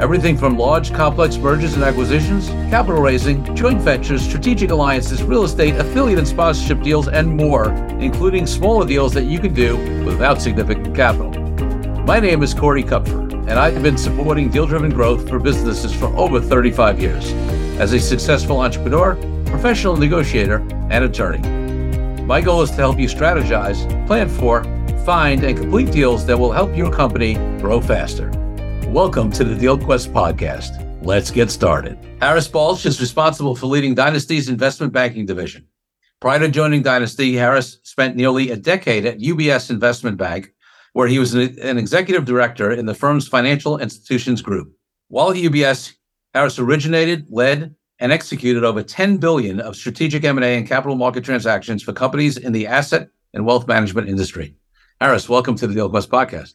Everything from large, complex mergers and acquisitions, capital raising, joint ventures, strategic alliances, real estate, affiliate and sponsorship deals, and more, including smaller deals that you can do without significant capital. My name is Corey Kupfer, and I've been supporting deal driven growth for businesses for over 35 years as a successful entrepreneur, professional negotiator, and attorney. My goal is to help you strategize, plan for, find, and complete deals that will help your company grow faster. Welcome to the DealQuest podcast. Let's get started. Harris Baltch is responsible for leading Dynasty's investment banking division. Prior to joining Dynasty, Harris spent nearly a decade at UBS Investment Bank, where he was an executive director in the firm's financial institutions group. While at UBS, Harris originated, led, and executed over 10 billion of strategic M&A and capital market transactions for companies in the asset and wealth management industry. Harris, welcome to the DealQuest podcast.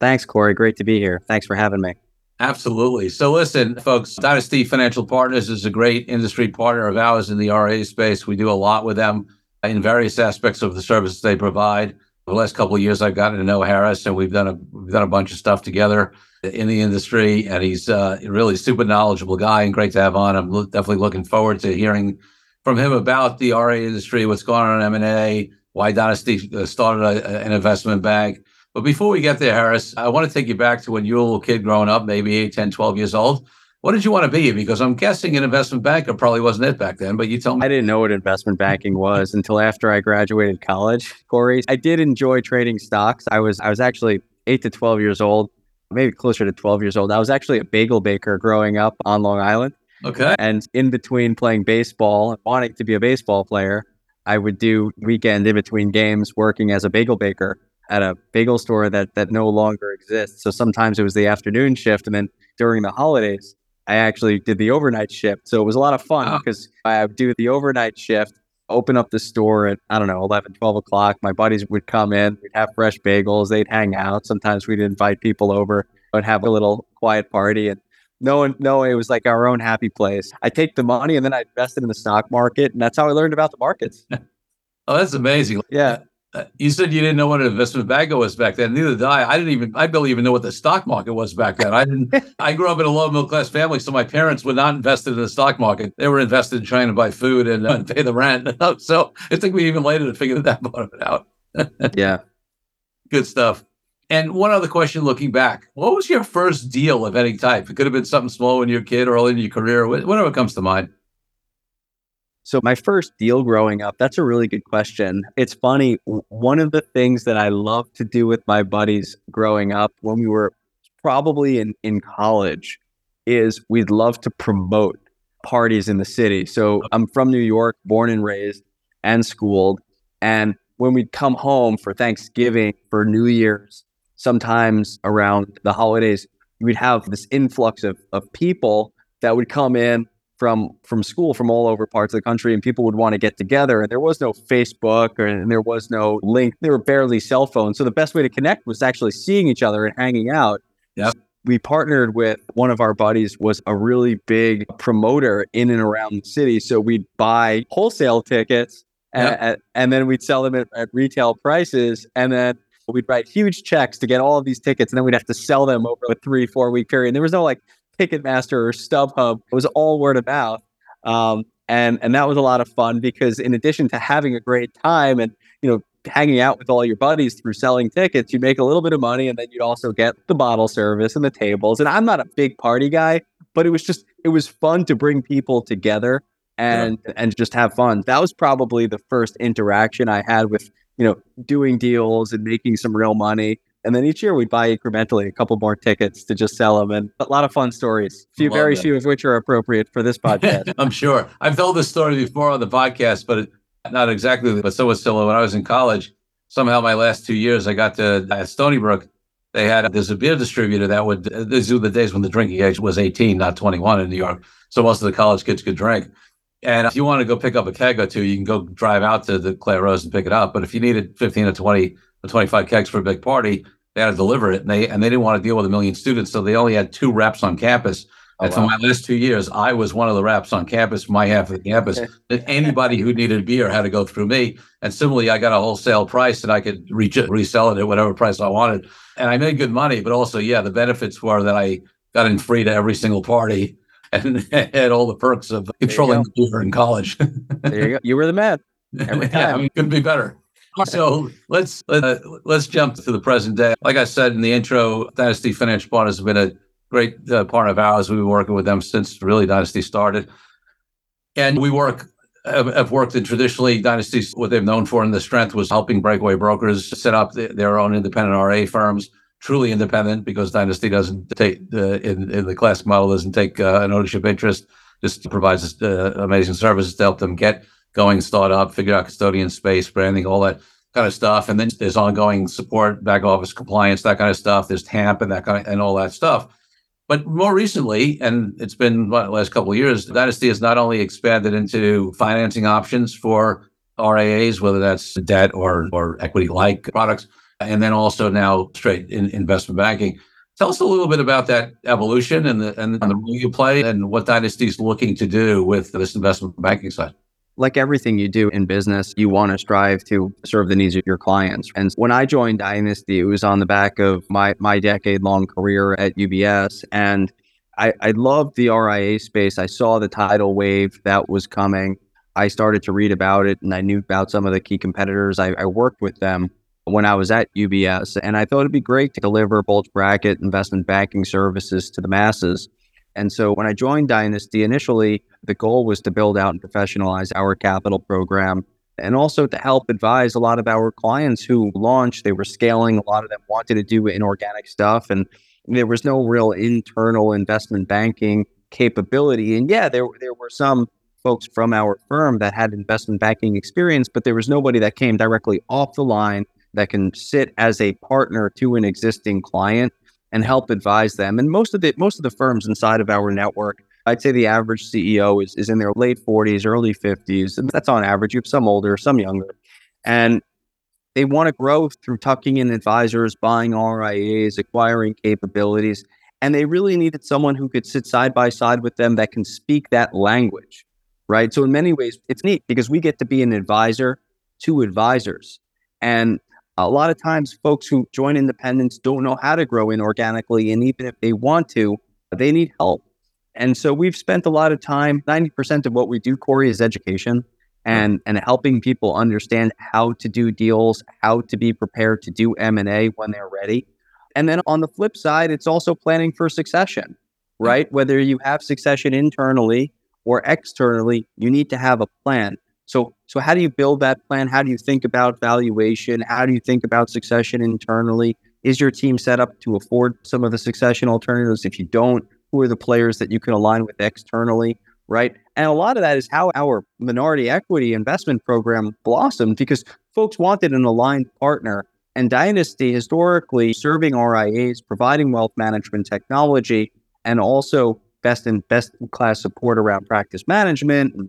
Thanks, Corey. Great to be here. Thanks for having me. Absolutely. So, listen, folks, Dynasty Financial Partners is a great industry partner of ours in the RA space. We do a lot with them in various aspects of the services they provide. The last couple of years, I've gotten to know Harris, and we've done a we've done a bunch of stuff together in the industry. And he's uh, really super knowledgeable guy and great to have on. I'm lo- definitely looking forward to hearing from him about the RA industry, what's going on in M and A, why Dynasty uh, started a, an investment bank but before we get there, Harris, I want to take you back to when you were a little kid growing up, maybe 8, 10, 12 years old. What did you want to be? Because I'm guessing an investment banker probably wasn't it back then, but you tell me. I didn't know what investment banking was until after I graduated college, Corey. I did enjoy trading stocks. I was I was actually 8 to 12 years old, maybe closer to 12 years old. I was actually a bagel baker growing up on Long Island. Okay. And in between playing baseball wanting to be a baseball player, I would do weekend in between games working as a bagel baker at a bagel store that that no longer exists. So sometimes it was the afternoon shift, and then during the holidays, I actually did the overnight shift. So it was a lot of fun because wow. I would do the overnight shift, open up the store at I don't know 11, 12 o'clock. My buddies would come in, we'd have fresh bagels, they'd hang out. Sometimes we'd invite people over, would have a little quiet party, and no one, no, it was like our own happy place. I take the money and then I invest it in the stock market, and that's how I learned about the markets. oh, that's amazing. Yeah. Uh, you said you didn't know what an investment banker was back then. Neither did I. I didn't even. I barely even know what the stock market was back then. I didn't. I grew up in a low middle class family, so my parents were not invested in the stock market. They were invested in trying to buy food and, uh, and pay the rent. so it took me even later to figure that part of it out. yeah, good stuff. And one other question, looking back, what was your first deal of any type? It could have been something small when you're a kid, or early in your career, whatever comes to mind. So, my first deal growing up, that's a really good question. It's funny. One of the things that I loved to do with my buddies growing up when we were probably in, in college is we'd love to promote parties in the city. So, I'm from New York, born and raised and schooled. And when we'd come home for Thanksgiving, for New Year's, sometimes around the holidays, we'd have this influx of, of people that would come in from from school from all over parts of the country and people would want to get together and there was no facebook or, and there was no link there were barely cell phones. So the best way to connect was actually seeing each other and hanging out. Yeah we partnered with one of our buddies was a really big promoter in and around the city so we'd buy wholesale tickets yep. and, and then we'd sell them at, at retail prices and then we'd write huge checks to get all of these tickets and then we'd have to sell them over a three four week period. And there was no like Ticketmaster or StubHub. It was all word of mouth. Um, and and that was a lot of fun because in addition to having a great time and you know hanging out with all your buddies through selling tickets, you'd make a little bit of money and then you'd also get the bottle service and the tables. And I'm not a big party guy, but it was just it was fun to bring people together and yeah. and just have fun. That was probably the first interaction I had with you know doing deals and making some real money. And then each year we'd buy incrementally a couple more tickets to just sell them and a lot of fun stories. Few, very that. few of which are appropriate for this podcast. I'm sure. I've told this story before on the podcast, but not exactly, but so was still when I was in college. Somehow my last two years, I got to at Stony Brook. they had there's a beer distributor that would uh, these were the days when the drinking age was 18, not 21 in New York. So most of the college kids could drink. And if you want to go pick up a keg or two, you can go drive out to the Claire Rose and pick it up. But if you needed 15 or 20 or 25 kegs for a big party, they had to deliver it. And they and they didn't want to deal with a million students. So they only had two reps on campus. Oh, and wow. for my last two years, I was one of the reps on campus, my half of the campus. that Anybody who needed beer had to go through me. And similarly, I got a wholesale price and I could re- resell it at whatever price I wanted. And I made good money, but also, yeah, the benefits were that I got in free to every single party and had all the perks of controlling the beer in college. there you go. You were the man. Every time. yeah, I mean, couldn't be better. So let's uh, let's jump to the present day. Like I said in the intro, Dynasty Financial Partners have been a great uh, partner of ours. We've been working with them since really Dynasty started, and we work have, have worked in traditionally Dynasty's. What they've known for and the strength was helping breakaway brokers set up the, their own independent RA firms, truly independent because Dynasty doesn't take in in the classic model doesn't take uh, an ownership interest. Just provides uh, amazing services to help them get going, start up, figure out custodian space, branding, all that kind of stuff. And then there's ongoing support, back office compliance, that kind of stuff. There's TAMP and that kind of and all that stuff. But more recently, and it's been what, the last couple of years, Dynasty has not only expanded into financing options for RIAs, whether that's debt or or equity like products, and then also now straight in investment banking. Tell us a little bit about that evolution and the and the role you play and what Dynasty is looking to do with this investment banking side like everything you do in business, you want to strive to serve the needs of your clients. And when I joined Dynasty, it was on the back of my my decade long career at UBS. And I, I loved the RIA space. I saw the tidal wave that was coming. I started to read about it and I knew about some of the key competitors. I, I worked with them when I was at UBS. And I thought it'd be great to deliver bulge bracket investment banking services to the masses. And so when I joined Dynasty, initially the goal was to build out and professionalize our capital program and also to help advise a lot of our clients who launched. They were scaling, a lot of them wanted to do inorganic stuff, and there was no real internal investment banking capability. And yeah, there, there were some folks from our firm that had investment banking experience, but there was nobody that came directly off the line that can sit as a partner to an existing client and help advise them. And most of the most of the firms inside of our network, I'd say the average CEO is, is in their late 40s, early 50s. And that's on average. You have some older, some younger. And they want to grow through tucking in advisors, buying RIAs, acquiring capabilities. And they really needed someone who could sit side by side with them that can speak that language. Right. So in many ways, it's neat because we get to be an advisor to advisors. And a lot of times folks who join independents don't know how to grow inorganically and even if they want to they need help. And so we've spent a lot of time 90% of what we do corey is education mm. and and helping people understand how to do deals how to be prepared to do m&a when they're ready. And then on the flip side it's also planning for succession mm. right? Whether you have succession internally or externally you need to have a plan. So, so how do you build that plan? How do you think about valuation? How do you think about succession internally? Is your team set up to afford some of the succession alternatives? If you don't, who are the players that you can align with externally? Right. And a lot of that is how our minority equity investment program blossomed because folks wanted an aligned partner. And Dynasty historically serving RIAs, providing wealth management technology, and also best in best class support around practice management and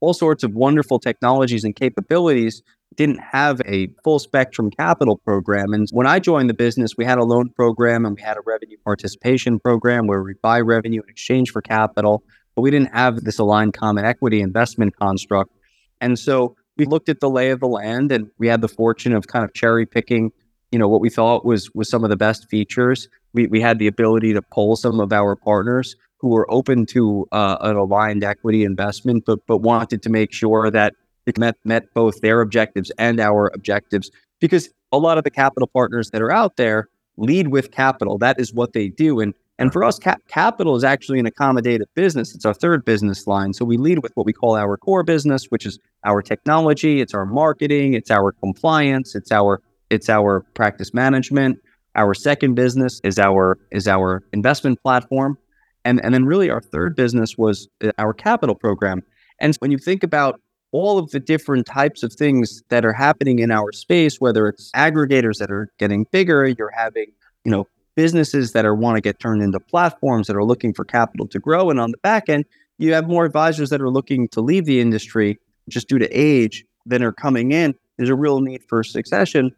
all sorts of wonderful technologies and capabilities, didn't have a full spectrum capital program. And when I joined the business, we had a loan program and we had a revenue participation program where we buy revenue in exchange for capital, but we didn't have this aligned common equity investment construct. And so we looked at the lay of the land and we had the fortune of kind of cherry picking, you know, what we thought was was some of the best features. We, we had the ability to pull some of our partners who were open to uh, an aligned equity investment, but but wanted to make sure that it met met both their objectives and our objectives. Because a lot of the capital partners that are out there lead with capital. That is what they do, and and for us, cap- capital is actually an accommodative business. It's our third business line. So we lead with what we call our core business, which is our technology, it's our marketing, it's our compliance, it's our it's our practice management. Our second business is our is our investment platform, and, and then really our third business was uh, our capital program. And when you think about all of the different types of things that are happening in our space, whether it's aggregators that are getting bigger, you're having you know, businesses that are want to get turned into platforms that are looking for capital to grow. And on the back end, you have more advisors that are looking to leave the industry just due to age than are coming in. There's a real need for succession.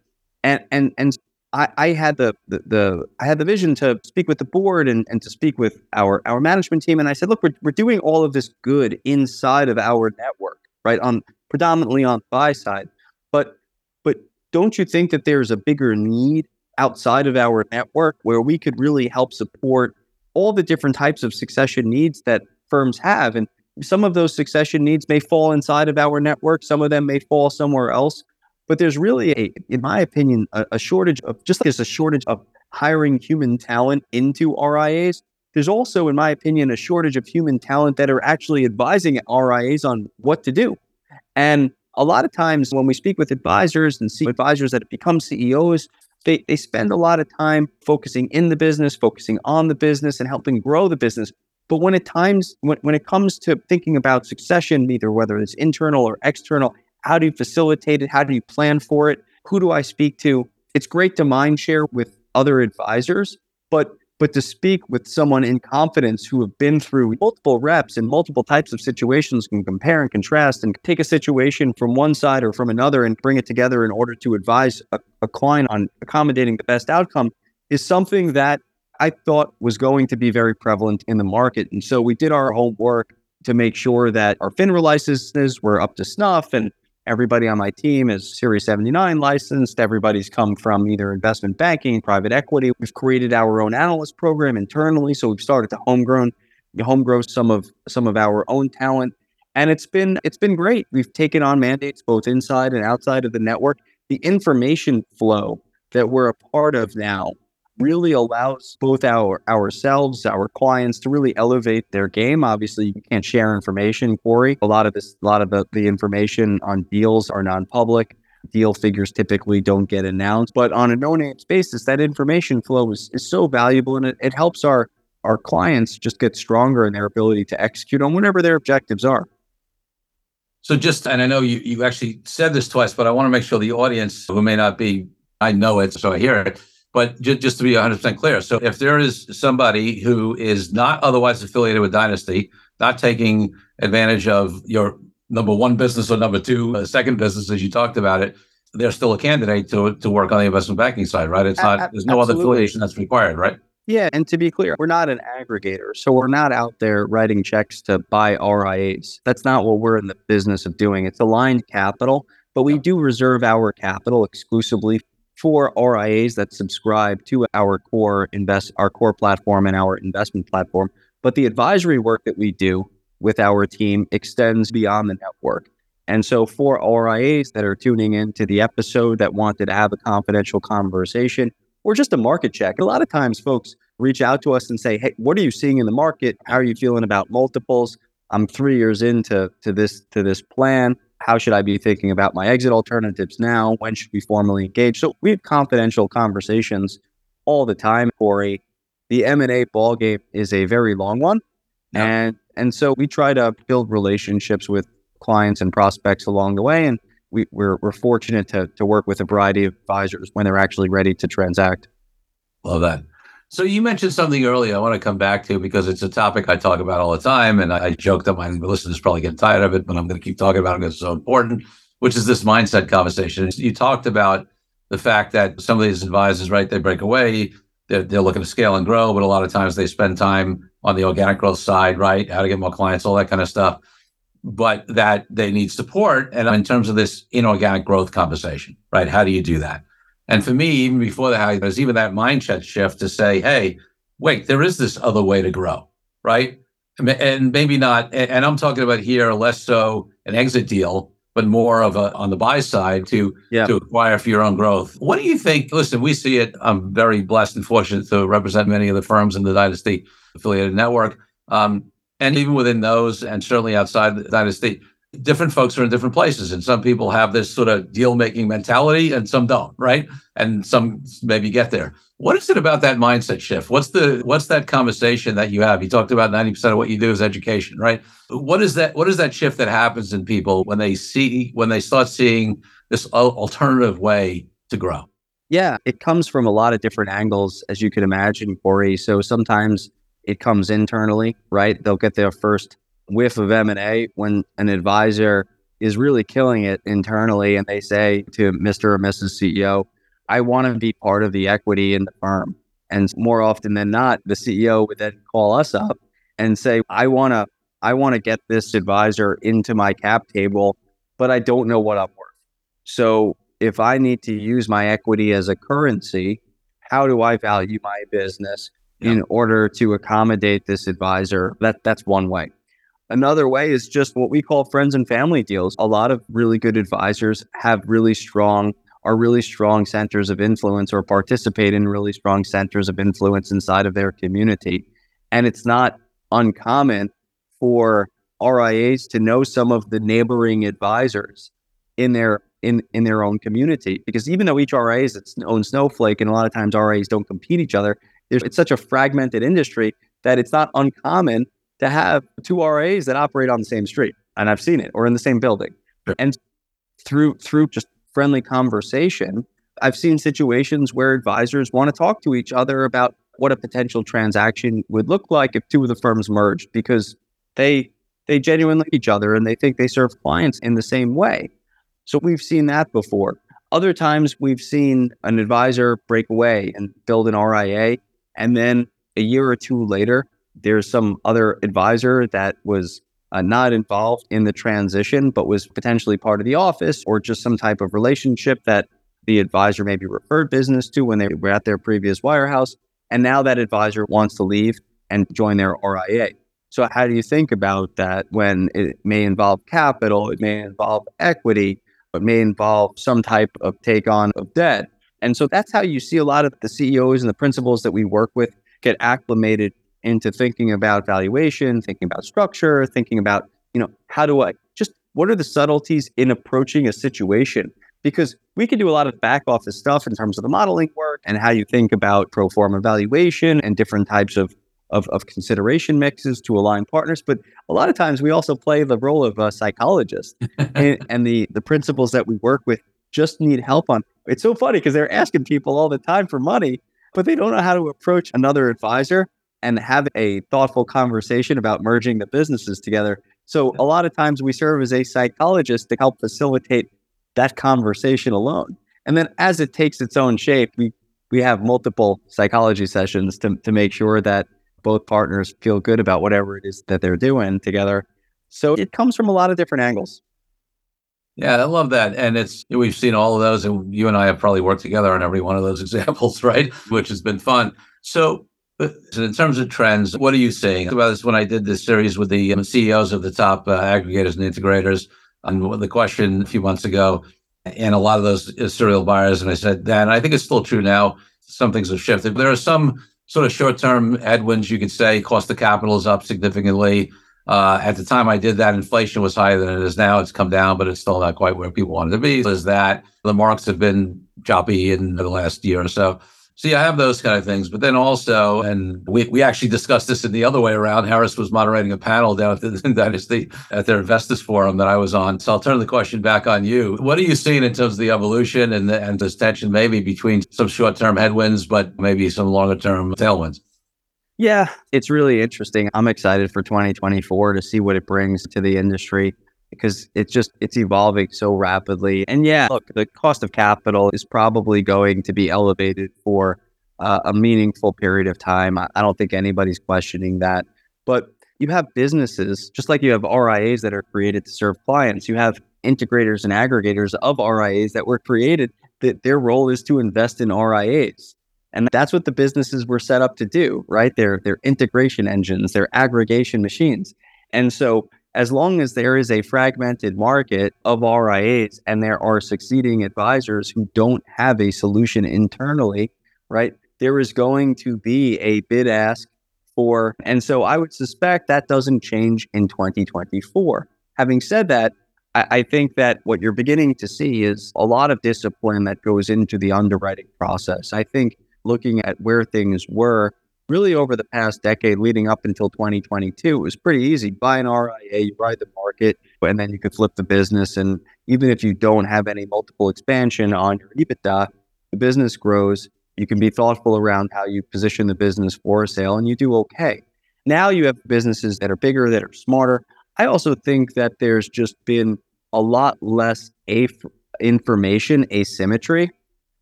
And and and I, I had the, the, the I had the vision to speak with the board and, and to speak with our our management team. And I said, look, we're, we're doing all of this good inside of our network, right? On predominantly on buy side. But but don't you think that there's a bigger need outside of our network where we could really help support all the different types of succession needs that firms have? And some of those succession needs may fall inside of our network, some of them may fall somewhere else. But there's really a, in my opinion, a, a shortage of just like there's a shortage of hiring human talent into RIAs. There's also, in my opinion, a shortage of human talent that are actually advising RIAs on what to do. And a lot of times when we speak with advisors and see advisors that have become CEOs, they, they spend a lot of time focusing in the business, focusing on the business and helping grow the business. But when at times, when, when it comes to thinking about succession, either whether it's internal or external, how do you facilitate it? How do you plan for it? Who do I speak to? It's great to mind share with other advisors, but but to speak with someone in confidence who have been through multiple reps and multiple types of situations can compare and contrast and take a situation from one side or from another and bring it together in order to advise a, a client on accommodating the best outcome is something that I thought was going to be very prevalent in the market. And so we did our homework to make sure that our FINRA licenses were up to snuff and Everybody on my team is Series 79 licensed. Everybody's come from either investment banking, private equity. We've created our own analyst program internally, so we've started to homegrown, homegrow some of some of our own talent, and it's been it's been great. We've taken on mandates both inside and outside of the network. The information flow that we're a part of now really allows both our ourselves, our clients to really elevate their game. Obviously, you can't share information, Corey. A lot of this, a lot of the, the information on deals are non-public. Deal figures typically don't get announced, but on a no-names basis, that information flow is, is so valuable and it, it helps our our clients just get stronger in their ability to execute on whatever their objectives are. So just, and I know you, you actually said this twice, but I want to make sure the audience who may not be, I know it, so I hear it, but just, just to be 100% clear, so if there is somebody who is not otherwise affiliated with Dynasty, not taking advantage of your number one business or number two, uh, second business, as you talked about it, they're still a candidate to to work on the investment banking side, right? It's not. There's no Absolutely. other affiliation that's required, right? Yeah, and to be clear, we're not an aggregator, so we're not out there writing checks to buy RIAs. That's not what we're in the business of doing. It's aligned capital, but we do reserve our capital exclusively for RIAs that subscribe to our core invest our core platform and our investment platform. But the advisory work that we do with our team extends beyond the network. And so for RIAs that are tuning in to the episode that wanted to have a confidential conversation or just a market check, a lot of times folks reach out to us and say, Hey, what are you seeing in the market? How are you feeling about multiples? I'm three years into to this to this plan how should I be thinking about my exit alternatives now? When should we formally engage? So we have confidential conversations all the time, Corey. The M&A ball game is a very long one. Yeah. And and so we try to build relationships with clients and prospects along the way. And we, we're, we're fortunate to, to work with a variety of advisors when they're actually ready to transact. Love that. So you mentioned something earlier I want to come back to because it's a topic I talk about all the time. And I, joked that my listeners probably get tired of it, but I'm going to keep talking about it because it's so important, which is this mindset conversation. You talked about the fact that some of these advisors, right, they break away, they're, they're looking to scale and grow, but a lot of times they spend time on the organic growth side, right? How to get more clients, all that kind of stuff. But that they need support. And in terms of this inorganic growth conversation, right? How do you do that? And for me, even before that, there's even that mindset shift to say, hey, wait, there is this other way to grow, right? And maybe not, and I'm talking about here less so an exit deal, but more of a on the buy side to yeah. to acquire for your own growth. What do you think? Listen, we see it. I'm very blessed and fortunate to represent many of the firms in the Dynasty affiliated network. Um, and even within those, and certainly outside the Dynasty, different folks are in different places and some people have this sort of deal making mentality and some don't right? And some maybe get there. What is it about that mindset shift? What's the what's that conversation that you have? You talked about 90% of what you do is education right? What is that what is that shift that happens in people when they see when they start seeing this alternative way to grow? Yeah, it comes from a lot of different angles, as you can imagine, Corey. So sometimes it comes internally, right? They'll get their first whiff of M&A when an advisor is really killing it internally and they say to Mr. or Mrs. CEO, I want to be part of the equity in the firm. And more often than not, the CEO would then call us up and say, I want to I want to get this advisor into my cap table, but I don't know what I'm worth. So if I need to use my equity as a currency, how do I value my business yeah. in order to accommodate this advisor? That that's one way. Another way is just what we call friends and family deals. A lot of really good advisors have really strong are really strong centers of influence or participate in really strong centers of influence inside of their community. And it's not uncommon for RIAs to know some of the neighboring advisors in their in in their own community because even though each RIA is its own snowflake and a lot of times RIAs don't compete each other, it's such a fragmented industry that it's not uncommon to have two RAs that operate on the same street, and I've seen it, or in the same building. Sure. And through through just friendly conversation, I've seen situations where advisors want to talk to each other about what a potential transaction would look like if two of the firms merged because they they genuinely like each other and they think they serve clients in the same way. So we've seen that before. Other times we've seen an advisor break away and build an RIA and then a year or two later there's some other advisor that was uh, not involved in the transition, but was potentially part of the office or just some type of relationship that the advisor maybe referred business to when they were at their previous wirehouse. And now that advisor wants to leave and join their RIA. So, how do you think about that when it may involve capital, it may involve equity, it may involve some type of take on of debt? And so that's how you see a lot of the CEOs and the principals that we work with get acclimated into thinking about valuation, thinking about structure, thinking about, you know, how do I just what are the subtleties in approaching a situation? Because we can do a lot of back office stuff in terms of the modeling work and how you think about pro forma valuation and different types of of, of consideration mixes to align partners. But a lot of times we also play the role of a psychologist and, and the the principals that we work with just need help on. It's so funny because they're asking people all the time for money, but they don't know how to approach another advisor and have a thoughtful conversation about merging the businesses together. So a lot of times we serve as a psychologist to help facilitate that conversation alone. And then as it takes its own shape, we we have multiple psychology sessions to, to make sure that both partners feel good about whatever it is that they're doing together. So it comes from a lot of different angles. Yeah, I love that. And it's we've seen all of those and you and I have probably worked together on every one of those examples, right? Which has been fun. So so in terms of trends, what are you seeing? About this when I did this series with the um, CEOs of the top uh, aggregators and integrators, and the question a few months ago, and a lot of those uh, serial buyers, and I said, Dan, I think it's still true now. Some things have shifted. There are some sort of short-term headwinds, you could say. Cost of capital is up significantly. Uh, at the time I did that, inflation was higher than it is now. It's come down, but it's still not quite where people wanted to be. Is that the marks have been choppy in the last year or so. See, I have those kind of things, but then also, and we, we actually discussed this in the other way around. Harris was moderating a panel down at the Dynasty at their investors forum that I was on. So I'll turn the question back on you. What are you seeing in terms of the evolution and the, and this tension maybe between some short term headwinds, but maybe some longer term tailwinds? Yeah, it's really interesting. I'm excited for 2024 to see what it brings to the industry because it's just it's evolving so rapidly. And yeah, look, the cost of capital is probably going to be elevated for uh, a meaningful period of time. I, I don't think anybody's questioning that. But you have businesses, just like you have RIAs that are created to serve clients, you have integrators and aggregators of RIAs that were created that their role is to invest in RIAs. And that's what the businesses were set up to do, right? They're, they're integration engines, they're aggregation machines. And so as long as there is a fragmented market of RIAs and there are succeeding advisors who don't have a solution internally, right? There is going to be a bid ask for, and so I would suspect that doesn't change in 2024. Having said that, I, I think that what you're beginning to see is a lot of discipline that goes into the underwriting process. I think looking at where things were really over the past decade leading up until 2022, it was pretty easy. Buy an RIA, you ride the market, and then you could flip the business. And even if you don't have any multiple expansion on your EBITDA, the business grows, you can be thoughtful around how you position the business for a sale, and you do okay. Now you have businesses that are bigger, that are smarter. I also think that there's just been a lot less af- information asymmetry.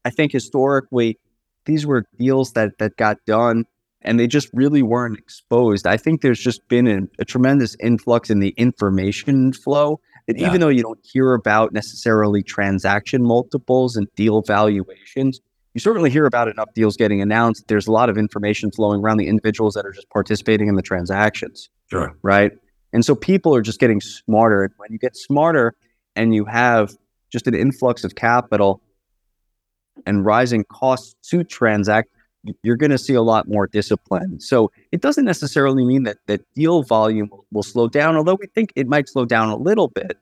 I think historically, these were deals that that got done and they just really weren't exposed. I think there's just been a, a tremendous influx in the information flow that yeah. even though you don't hear about necessarily transaction multiples and deal valuations, you certainly hear about enough deals getting announced. There's a lot of information flowing around the individuals that are just participating in the transactions. Sure. Right. And so people are just getting smarter. And when you get smarter and you have just an influx of capital and rising costs to transact, you're going to see a lot more discipline. So it doesn't necessarily mean that that deal volume will slow down, although we think it might slow down a little bit.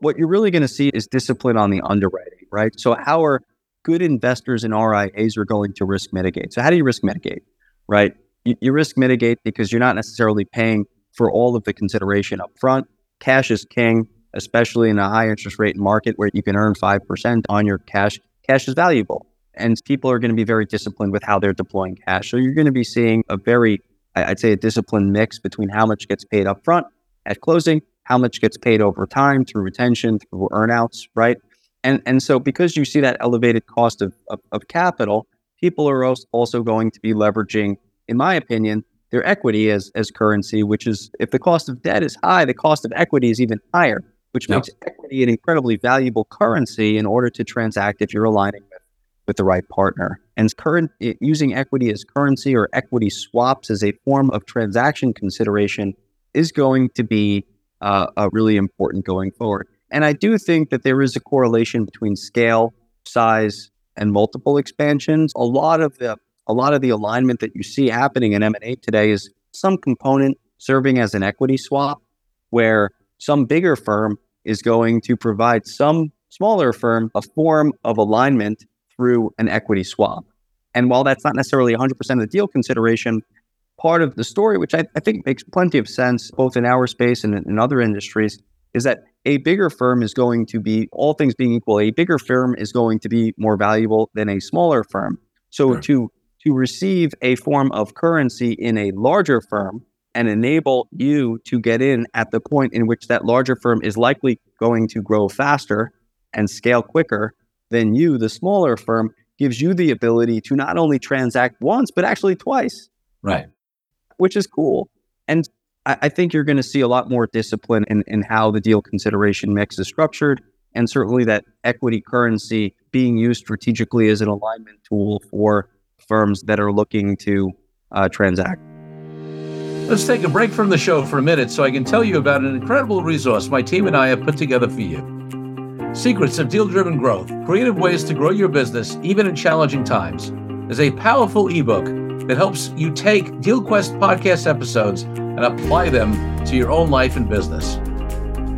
What you're really going to see is discipline on the underwriting, right? So how are good investors in RIAs are going to risk mitigate? So how do you risk mitigate, right? You, you risk mitigate because you're not necessarily paying for all of the consideration up front. Cash is king, especially in a high interest rate market where you can earn 5% on your cash. Cash is valuable and people are going to be very disciplined with how they're deploying cash. So you're going to be seeing a very, I'd say, a disciplined mix between how much gets paid up front at closing, how much gets paid over time through retention, through earnouts, right? And and so because you see that elevated cost of, of, of capital, people are also going to be leveraging, in my opinion, their equity as as currency, which is if the cost of debt is high, the cost of equity is even higher, which yep. makes equity an incredibly valuable currency in order to transact if you're aligning with the right partner. And current using equity as currency or equity swaps as a form of transaction consideration is going to be uh, really important going forward. And I do think that there is a correlation between scale, size, and multiple expansions. A lot of the a lot of the alignment that you see happening in M&A today is some component serving as an equity swap where some bigger firm is going to provide some smaller firm a form of alignment through an equity swap. And while that's not necessarily 100% of the deal consideration, part of the story, which I, I think makes plenty of sense both in our space and in, in other industries, is that a bigger firm is going to be, all things being equal, a bigger firm is going to be more valuable than a smaller firm. So sure. to to receive a form of currency in a larger firm and enable you to get in at the point in which that larger firm is likely going to grow faster and scale quicker than you, the smaller firm, gives you the ability to not only transact once, but actually twice. Right. Which is cool. And I, I think you're going to see a lot more discipline in, in how the deal consideration mix is structured. And certainly that equity currency being used strategically as an alignment tool for firms that are looking to uh, transact. Let's take a break from the show for a minute so I can tell you about an incredible resource my team and I have put together for you. Secrets of Deal Driven Growth Creative Ways to Grow Your Business Even in Challenging Times is a powerful ebook that helps you take DealQuest podcast episodes and apply them to your own life and business.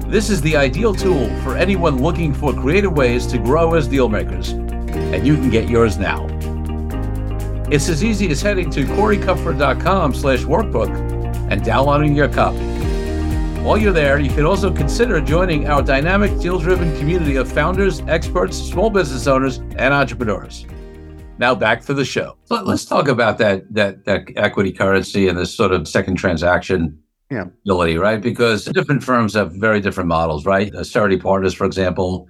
This is the ideal tool for anyone looking for creative ways to grow as dealmakers, and you can get yours now. It's as easy as heading to coreykupfer.com slash workbook and downloading your copy. While you're there, you can also consider joining our dynamic deal driven community of founders, experts, small business owners, and entrepreneurs. Now back to the show. Let's talk about that that that equity currency and this sort of second transaction yeah. ability, right? Because different firms have very different models, right? Uh, Cerity Partners, for example,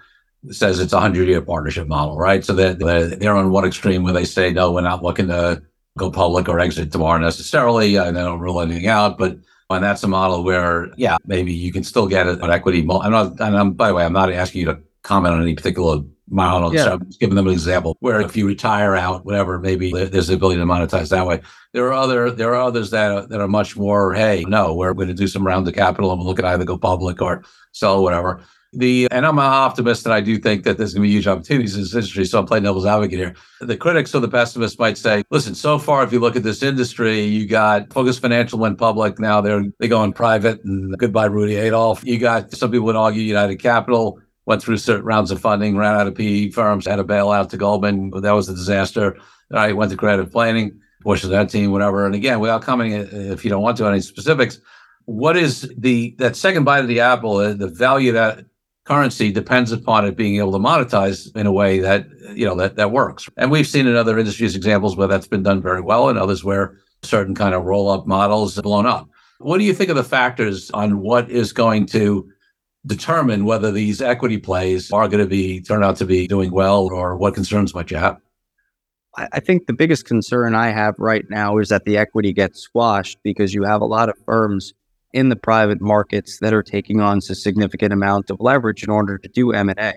says it's a hundred year partnership model, right? So they're, they're on one extreme where they say, no, we're not looking to go public or exit tomorrow necessarily. I don't rule anything out, but and that's a model where, yeah, maybe you can still get an equity. I'm not, and I'm, by the way, I'm not asking you to comment on any particular model. Yeah. So I'm just giving them an example where if you retire out, whatever, maybe there's the ability to monetize that way. There are other, there are others that are, that are much more, hey, no, we're going to do some rounds of capital and we'll look at either go public or sell whatever. The and I'm an optimist, and I do think that there's going to be huge opportunities in this industry. So I'm playing devil's advocate here. The critics or the pessimists might say, "Listen, so far, if you look at this industry, you got Focus Financial went public. Now they're they going private, and goodbye Rudy Adolf. You got some people would argue United Capital went through certain rounds of funding, ran out of PE firms, had a bailout to Goldman. That was a disaster. I went to creative planning, pushed that team, whatever. And again, without coming, if you don't want to, any specifics, what is the that second bite of the apple, uh, the value that currency depends upon it being able to monetize in a way that you know that that works. And we've seen in other industries examples where that's been done very well, and others where certain kind of roll up models have blown up. What do you think of the factors on what is going to determine whether these equity plays are going to be turn out to be doing well, or what concerns might you have? I think the biggest concern I have right now is that the equity gets squashed because you have a lot of firms in the private markets that are taking on a significant amount of leverage in order to do M&A.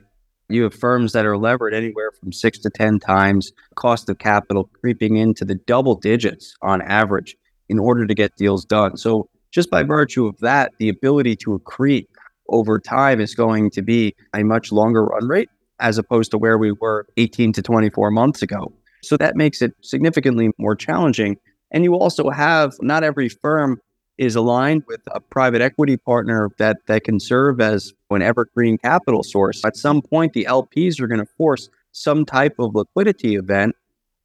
You have firms that are levered anywhere from 6 to 10 times cost of capital creeping into the double digits on average in order to get deals done. So just by virtue of that, the ability to accrete over time is going to be a much longer run rate as opposed to where we were 18 to 24 months ago. So that makes it significantly more challenging. And you also have not every firm is aligned with a private equity partner that that can serve as an evergreen capital source. At some point, the LPs are going to force some type of liquidity event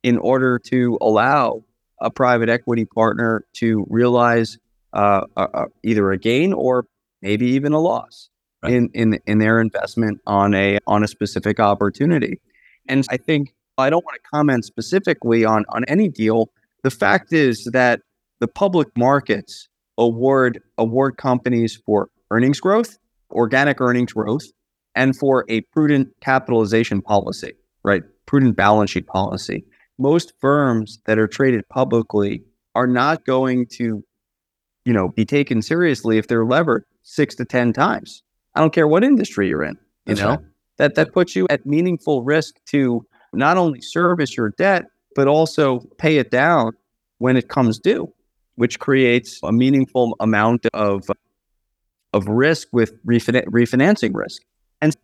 in order to allow a private equity partner to realize uh, a, either a gain or maybe even a loss right. in, in in their investment on a on a specific opportunity. And I think I don't want to comment specifically on on any deal. The fact is that the public markets award award companies for earnings growth, organic earnings growth, and for a prudent capitalization policy, right? Prudent balance sheet policy. Most firms that are traded publicly are not going to, you know, be taken seriously if they're levered six to ten times. I don't care what industry you're in. You That's know, right. that that puts you at meaningful risk to not only service your debt but also pay it down when it comes due which creates a meaningful amount of of risk with refin- refinancing risk. And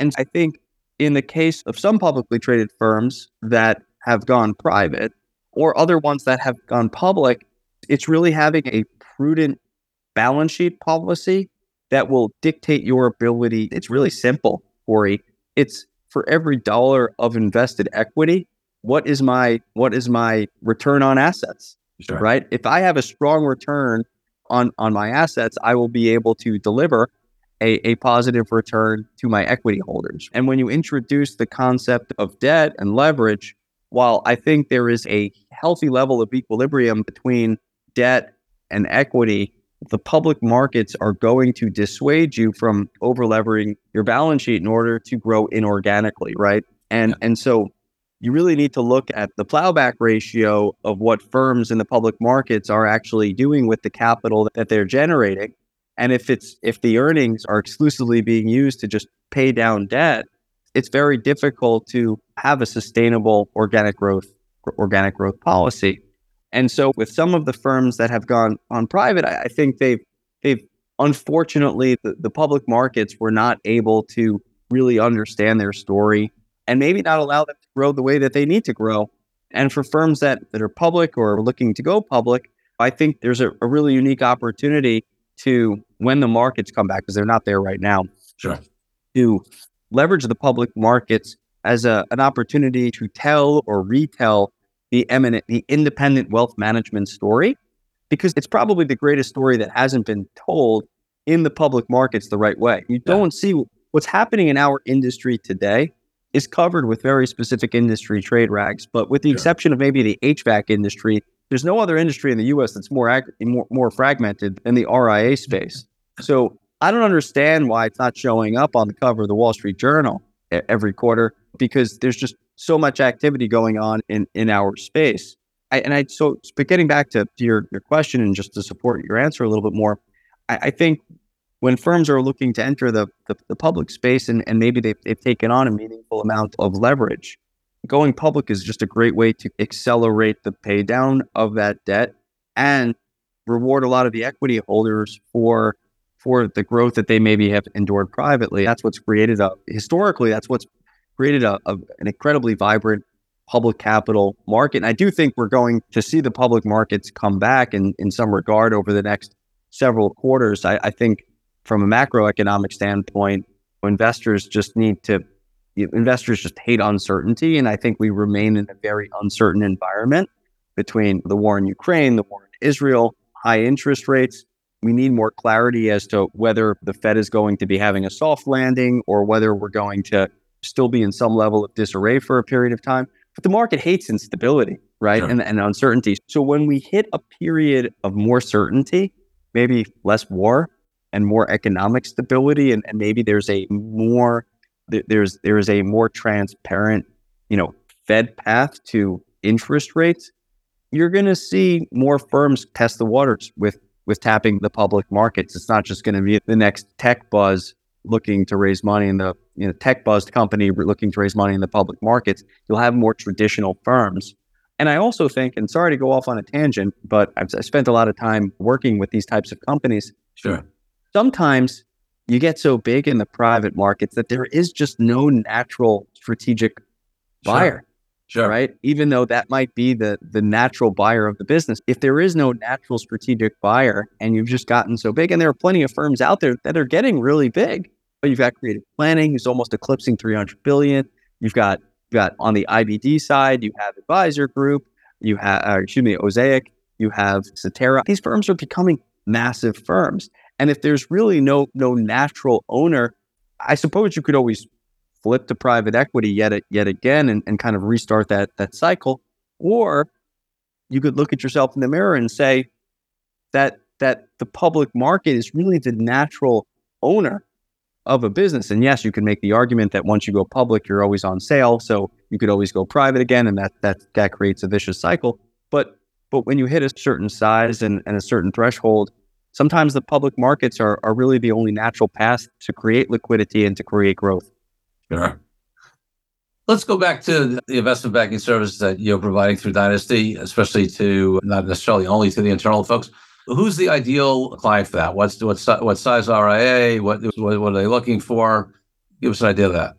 and I think in the case of some publicly traded firms that have gone private or other ones that have gone public, it's really having a prudent balance sheet policy that will dictate your ability. It's really simple, Corey. It's for every dollar of invested equity, what is my what is my return on assets? Sure. right? If I have a strong return on on my assets, I will be able to deliver a, a positive return to my equity holders. And when you introduce the concept of debt and leverage, while I think there is a healthy level of equilibrium between debt and equity, the public markets are going to dissuade you from over levering your balance sheet in order to grow inorganically, right? And yeah. and so you really need to look at the plowback ratio of what firms in the public markets are actually doing with the capital that they're generating. And if it's if the earnings are exclusively being used to just pay down debt, it's very difficult to have a sustainable organic growth organic growth policy. And so with some of the firms that have gone on private, I, I think they've they've unfortunately the, the public markets were not able to really understand their story and maybe not allow them grow the way that they need to grow. And for firms that, that are public or looking to go public, I think there's a, a really unique opportunity to, when the markets come back, because they're not there right now, sure. to leverage the public markets as a, an opportunity to tell or retell the eminent, the independent wealth management story, because it's probably the greatest story that hasn't been told in the public markets the right way. You don't yeah. see what's happening in our industry today is covered with very specific industry trade rags. But with the sure. exception of maybe the HVAC industry, there's no other industry in the U.S. that's more ag- more, more fragmented than the RIA space. Mm-hmm. So I don't understand why it's not showing up on the cover of the Wall Street Journal every quarter because there's just so much activity going on in in our space. I, and I so but getting back to, to your your question and just to support your answer a little bit more, I, I think when firms are looking to enter the, the, the public space and, and maybe they've, they've taken on a meaningful amount of leverage, going public is just a great way to accelerate the pay down of that debt and reward a lot of the equity holders for for the growth that they maybe have endured privately. That's what's created a historically. That's what's created a, a, an incredibly vibrant public capital market. And I do think we're going to see the public markets come back in in some regard over the next several quarters. I, I think from a macroeconomic standpoint, investors just need to investors just hate uncertainty and i think we remain in a very uncertain environment between the war in ukraine the war in israel high interest rates we need more clarity as to whether the Fed is going to be having a soft landing or whether we're going to still be in some level of disarray for a period of time. But the market hates instability, right? Sure. And, and uncertainty. So when we hit a period of more certainty, maybe less war and more economic stability, and, and maybe there's a more there's there is a more transparent, you know, Fed path to interest rates, you're going to see more firms test the waters with with tapping the public markets. It's not just going to be the next tech buzz looking to raise money in the you know tech buzzed company looking to raise money in the public markets. You'll have more traditional firms. And I also think, and sorry to go off on a tangent, but I've I spent a lot of time working with these types of companies. Sure. Sometimes you get so big in the private markets that there is just no natural strategic buyer. Sure. Right. Even though that might be the the natural buyer of the business. If there is no natural strategic buyer and you've just gotten so big, and there are plenty of firms out there that are getting really big. But you've got creative planning who's almost eclipsing 300 billion. You've got you've got on the IBD side, you have Advisor Group, you have uh, excuse me, Osaic, you have Cetera. These firms are becoming massive firms. And if there's really no no natural owner, I suppose you could always flip to private equity yet yet again and, and kind of restart that that cycle. Or you could look at yourself in the mirror and say that that the public market is really the natural owner of a business. And yes, you can make the argument that once you go public, you're always on sale. So you could always go private again, and that that that creates a vicious cycle. But but when you hit a certain size and, and a certain threshold, sometimes the public markets are, are really the only natural path to create liquidity and to create growth. Sure. Let's go back to the investment banking services that you're providing through Dynasty, especially to not necessarily only to the internal folks. Who's the ideal client for that? What's what, what size RIA? What, what what are they looking for? Give us an idea of that.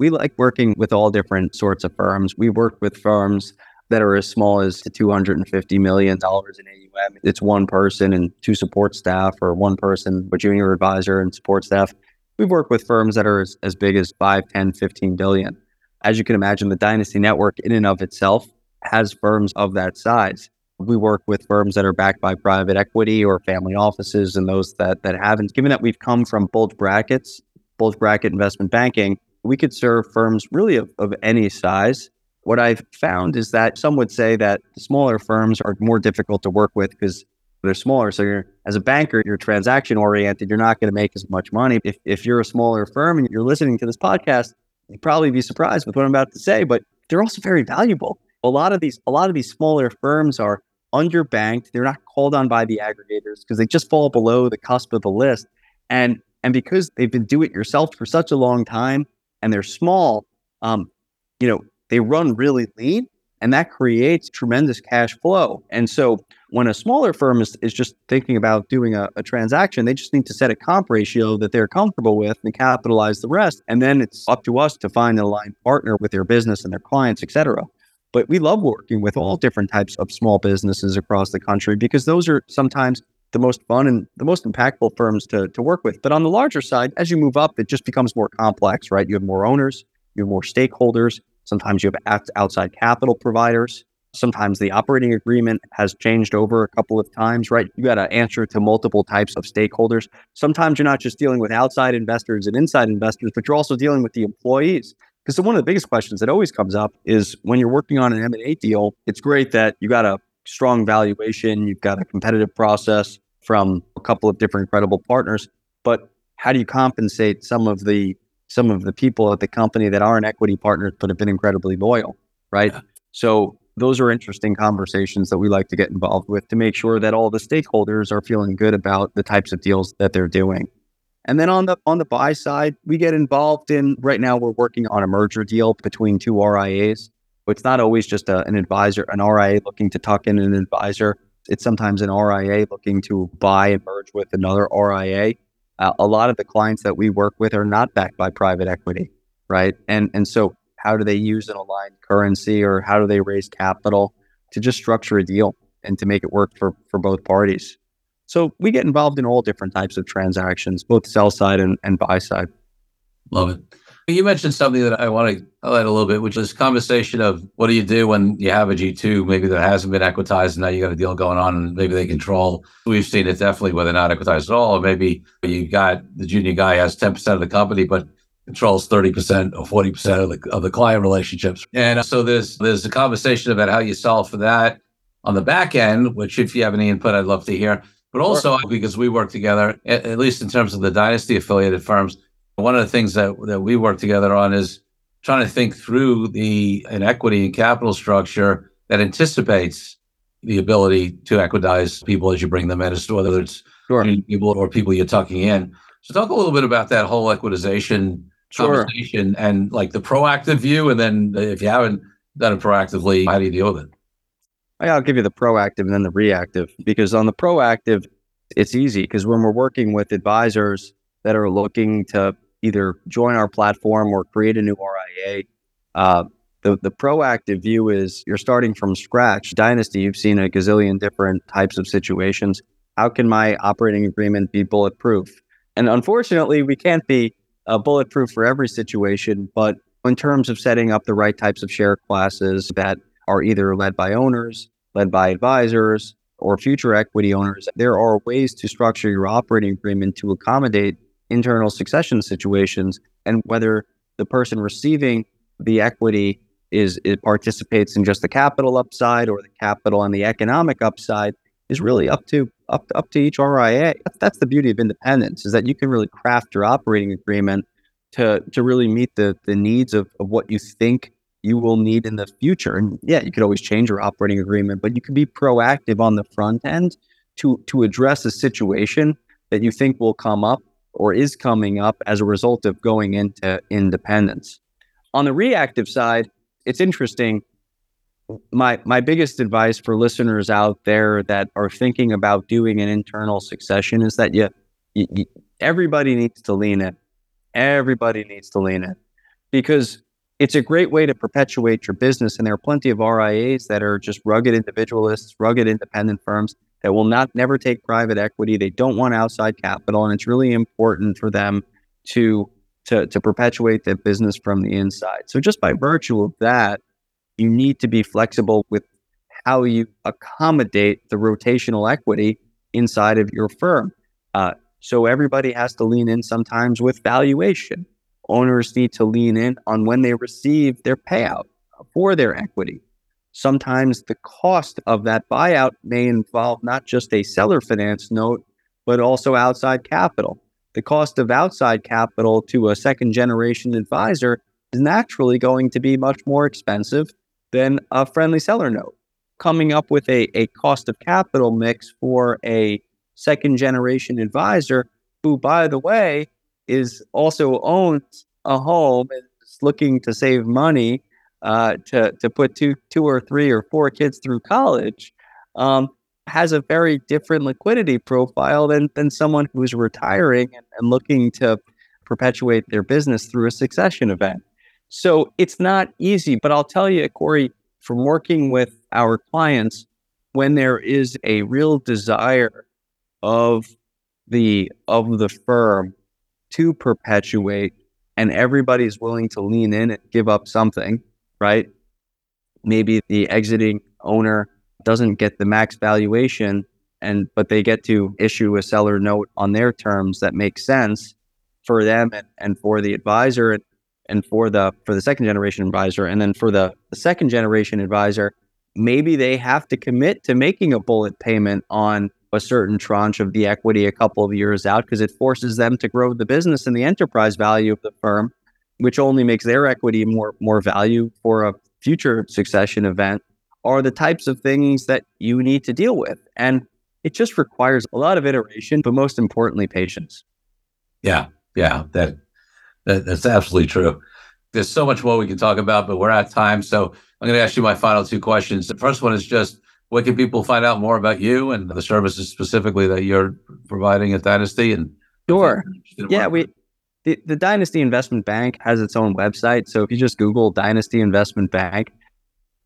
We like working with all different sorts of firms. We work with firms that are as small as $250 million in AUM. It's one person and two support staff, or one person, a junior advisor and support staff. We've worked with firms that are as, as big as 5, 10, 15 billion. As you can imagine, the Dynasty Network, in and of itself, has firms of that size. We work with firms that are backed by private equity or family offices and those that, that haven't. Given that we've come from bulge brackets, bulge bracket investment banking, we could serve firms really of, of any size. What I've found is that some would say that smaller firms are more difficult to work with because they're smaller. So as a banker, you're transaction oriented. You're not going to make as much money. If if you're a smaller firm and you're listening to this podcast, you'd probably be surprised with what I'm about to say, but they're also very valuable. A lot of these a lot of these smaller firms are underbanked. They're not called on by the aggregators because they just fall below the cusp of the list. And and because they've been do it yourself for such a long time and they're small, um, you know, they run really lean and that creates tremendous cash flow. And so when a smaller firm is, is just thinking about doing a, a, transaction, they just need to set a comp ratio that they're comfortable with and capitalize the rest. And then it's up to us to find an aligned partner with their business and their clients, et cetera. But we love working with all different types of small businesses across the country because those are sometimes the most fun and the most impactful firms to, to work with. But on the larger side, as you move up, it just becomes more complex, right? You have more owners, you have more stakeholders. Sometimes you have outside capital providers. Sometimes the operating agreement has changed over a couple of times, right? You got to answer to multiple types of stakeholders. Sometimes you're not just dealing with outside investors and inside investors, but you're also dealing with the employees. Because one of the biggest questions that always comes up is when you're working on an M&A deal, it's great that you got a strong valuation, you've got a competitive process from a couple of different credible partners, but how do you compensate some of the some of the people at the company that aren't equity partners but have been incredibly loyal, right? Yeah. So those are interesting conversations that we like to get involved with to make sure that all the stakeholders are feeling good about the types of deals that they're doing. And then on the on the buy side, we get involved in right now we're working on a merger deal between two RIAs. It's not always just a, an advisor, an RIA looking to tuck in an advisor. It's sometimes an RIA looking to buy and merge with another RIA. Uh, a lot of the clients that we work with are not backed by private equity, right? And and so how do they use an aligned currency or how do they raise capital to just structure a deal and to make it work for, for both parties. So we get involved in all different types of transactions, both sell side and, and buy side. Love it. You mentioned something that I want to highlight a little bit, which is conversation of what do you do when you have a G2 maybe that hasn't been equitized and now you got a deal going on and maybe they control. We've seen it definitely where they're not equitized at all. Or maybe you got the junior guy has 10% of the company, but controls 30% or 40% of the, of the client relationships. And so there's there's a conversation about how you solve for that on the back end, which if you have any input, I'd love to hear. But also sure. because we work together, at, at least in terms of the dynasty affiliated firms, one of the things that, that we work together on is trying to think through the an equity and capital structure that anticipates the ability to equitize people as you bring them in, as to whether it's sure. people or people you're tucking in. So talk a little bit about that whole equitization sure. conversation and like the proactive view, and then if you haven't done it proactively, how do you deal with it? I'll give you the proactive and then the reactive because on the proactive, it's easy because when we're working with advisors that are looking to either join our platform or create a new RIA, uh, the, the proactive view is you're starting from scratch. Dynasty, you've seen a gazillion different types of situations. How can my operating agreement be bulletproof? And unfortunately, we can't be uh, bulletproof for every situation, but in terms of setting up the right types of share classes that are either led by owners, led by advisors, or future equity owners, there are ways to structure your operating agreement to accommodate internal succession situations and whether the person receiving the equity is it participates in just the capital upside or the capital and the economic upside is really up to up to, up to each RIA. That's the beauty of independence is that you can really craft your operating agreement to to really meet the the needs of, of what you think you will need in the future. And yeah, you could always change your operating agreement, but you can be proactive on the front end to to address a situation that you think will come up or is coming up as a result of going into independence. On the reactive side, it's interesting. My my biggest advice for listeners out there that are thinking about doing an internal succession is that you, you, you everybody needs to lean in. Everybody needs to lean in because it's a great way to perpetuate your business. And there are plenty of RIAs that are just rugged individualists, rugged independent firms that will not never take private equity. They don't want outside capital, and it's really important for them to to to perpetuate their business from the inside. So just by virtue of that, you need to be flexible with how you accommodate the rotational equity inside of your firm. Uh, so everybody has to lean in sometimes with valuation owners need to lean in on when they receive their payout for their equity. Sometimes the cost of that buyout may involve not just a seller finance note, but also outside capital. The cost of outside capital to a second generation advisor is naturally going to be much more expensive than a friendly seller note. Coming up with a, a cost of capital mix for a second generation advisor, who, by the way, is also owns a home and is looking to save money uh, to to put two two or three or four kids through college, um, has a very different liquidity profile than than someone who's retiring and, and looking to perpetuate their business through a succession event. So it's not easy, but I'll tell you, Corey, from working with our clients, when there is a real desire of the of the firm to perpetuate and everybody's willing to lean in and give up something, right? Maybe the exiting owner doesn't get the max valuation and but they get to issue a seller note on their terms that makes sense for them and, and for the advisor and, and for the for the second generation advisor and then for the, the second generation advisor maybe they have to commit to making a bullet payment on a certain tranche of the equity a couple of years out because it forces them to grow the business and the enterprise value of the firm, which only makes their equity more more value for a future succession event, are the types of things that you need to deal with. And it just requires a lot of iteration, but most importantly, patience. Yeah, yeah, that, that that's absolutely true. There's so much more we can talk about, but we're out of time. So I'm going to ask you my final two questions. The first one is just where can people find out more about you and the services specifically that you're providing at Dynasty? And sure, yeah, we the, the Dynasty Investment Bank has its own website. So if you just Google Dynasty Investment Bank,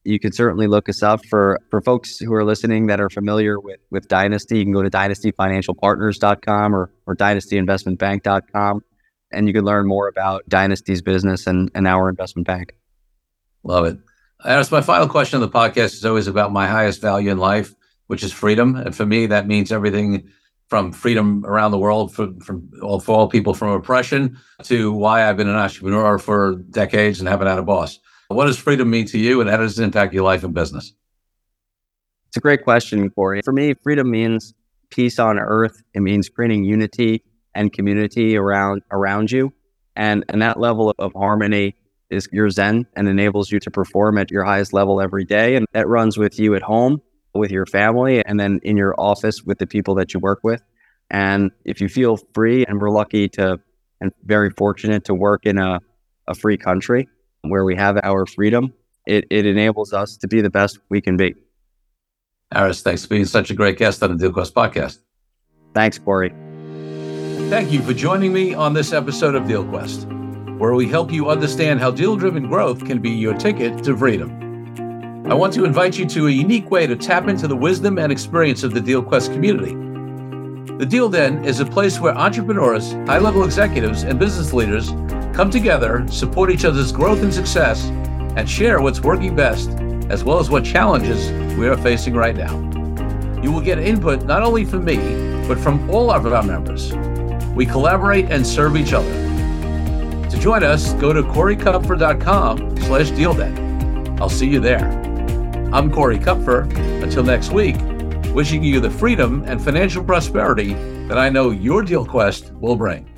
you can certainly look us up for for folks who are listening that are familiar with with Dynasty. You can go to dynastyfinancialpartners.com or or dynastyinvestmentbank.com. and you can learn more about Dynasty's business and, and our investment bank. Love it. As my final question of the podcast is always about my highest value in life, which is freedom. And for me, that means everything from freedom around the world for, from all, for all people from oppression to why I've been an entrepreneur for decades and haven't had a boss. What does freedom mean to you and how does it impact your life and business? It's a great question, Corey. For me, freedom means peace on earth. It means creating unity and community around around you. And and that level of harmony is your zen and enables you to perform at your highest level every day. And that runs with you at home, with your family, and then in your office with the people that you work with. And if you feel free, and we're lucky to and very fortunate to work in a, a free country where we have our freedom, it, it enables us to be the best we can be. Harris, thanks for being such a great guest on the Deal DealQuest podcast. Thanks, Corey. Thank you for joining me on this episode of DealQuest, where we help you understand how deal driven growth can be your ticket to freedom. I want to invite you to a unique way to tap into the wisdom and experience of the DealQuest community. The Deal Den is a place where entrepreneurs, high level executives, and business leaders come together, support each other's growth and success, and share what's working best, as well as what challenges we are facing right now. You will get input not only from me, but from all of our members. We collaborate and serve each other. To join us, go to corey.kupfer.com slash dealden. I'll see you there. I'm Corey Kupfer. Until next week, wishing you the freedom and financial prosperity that I know your deal quest will bring.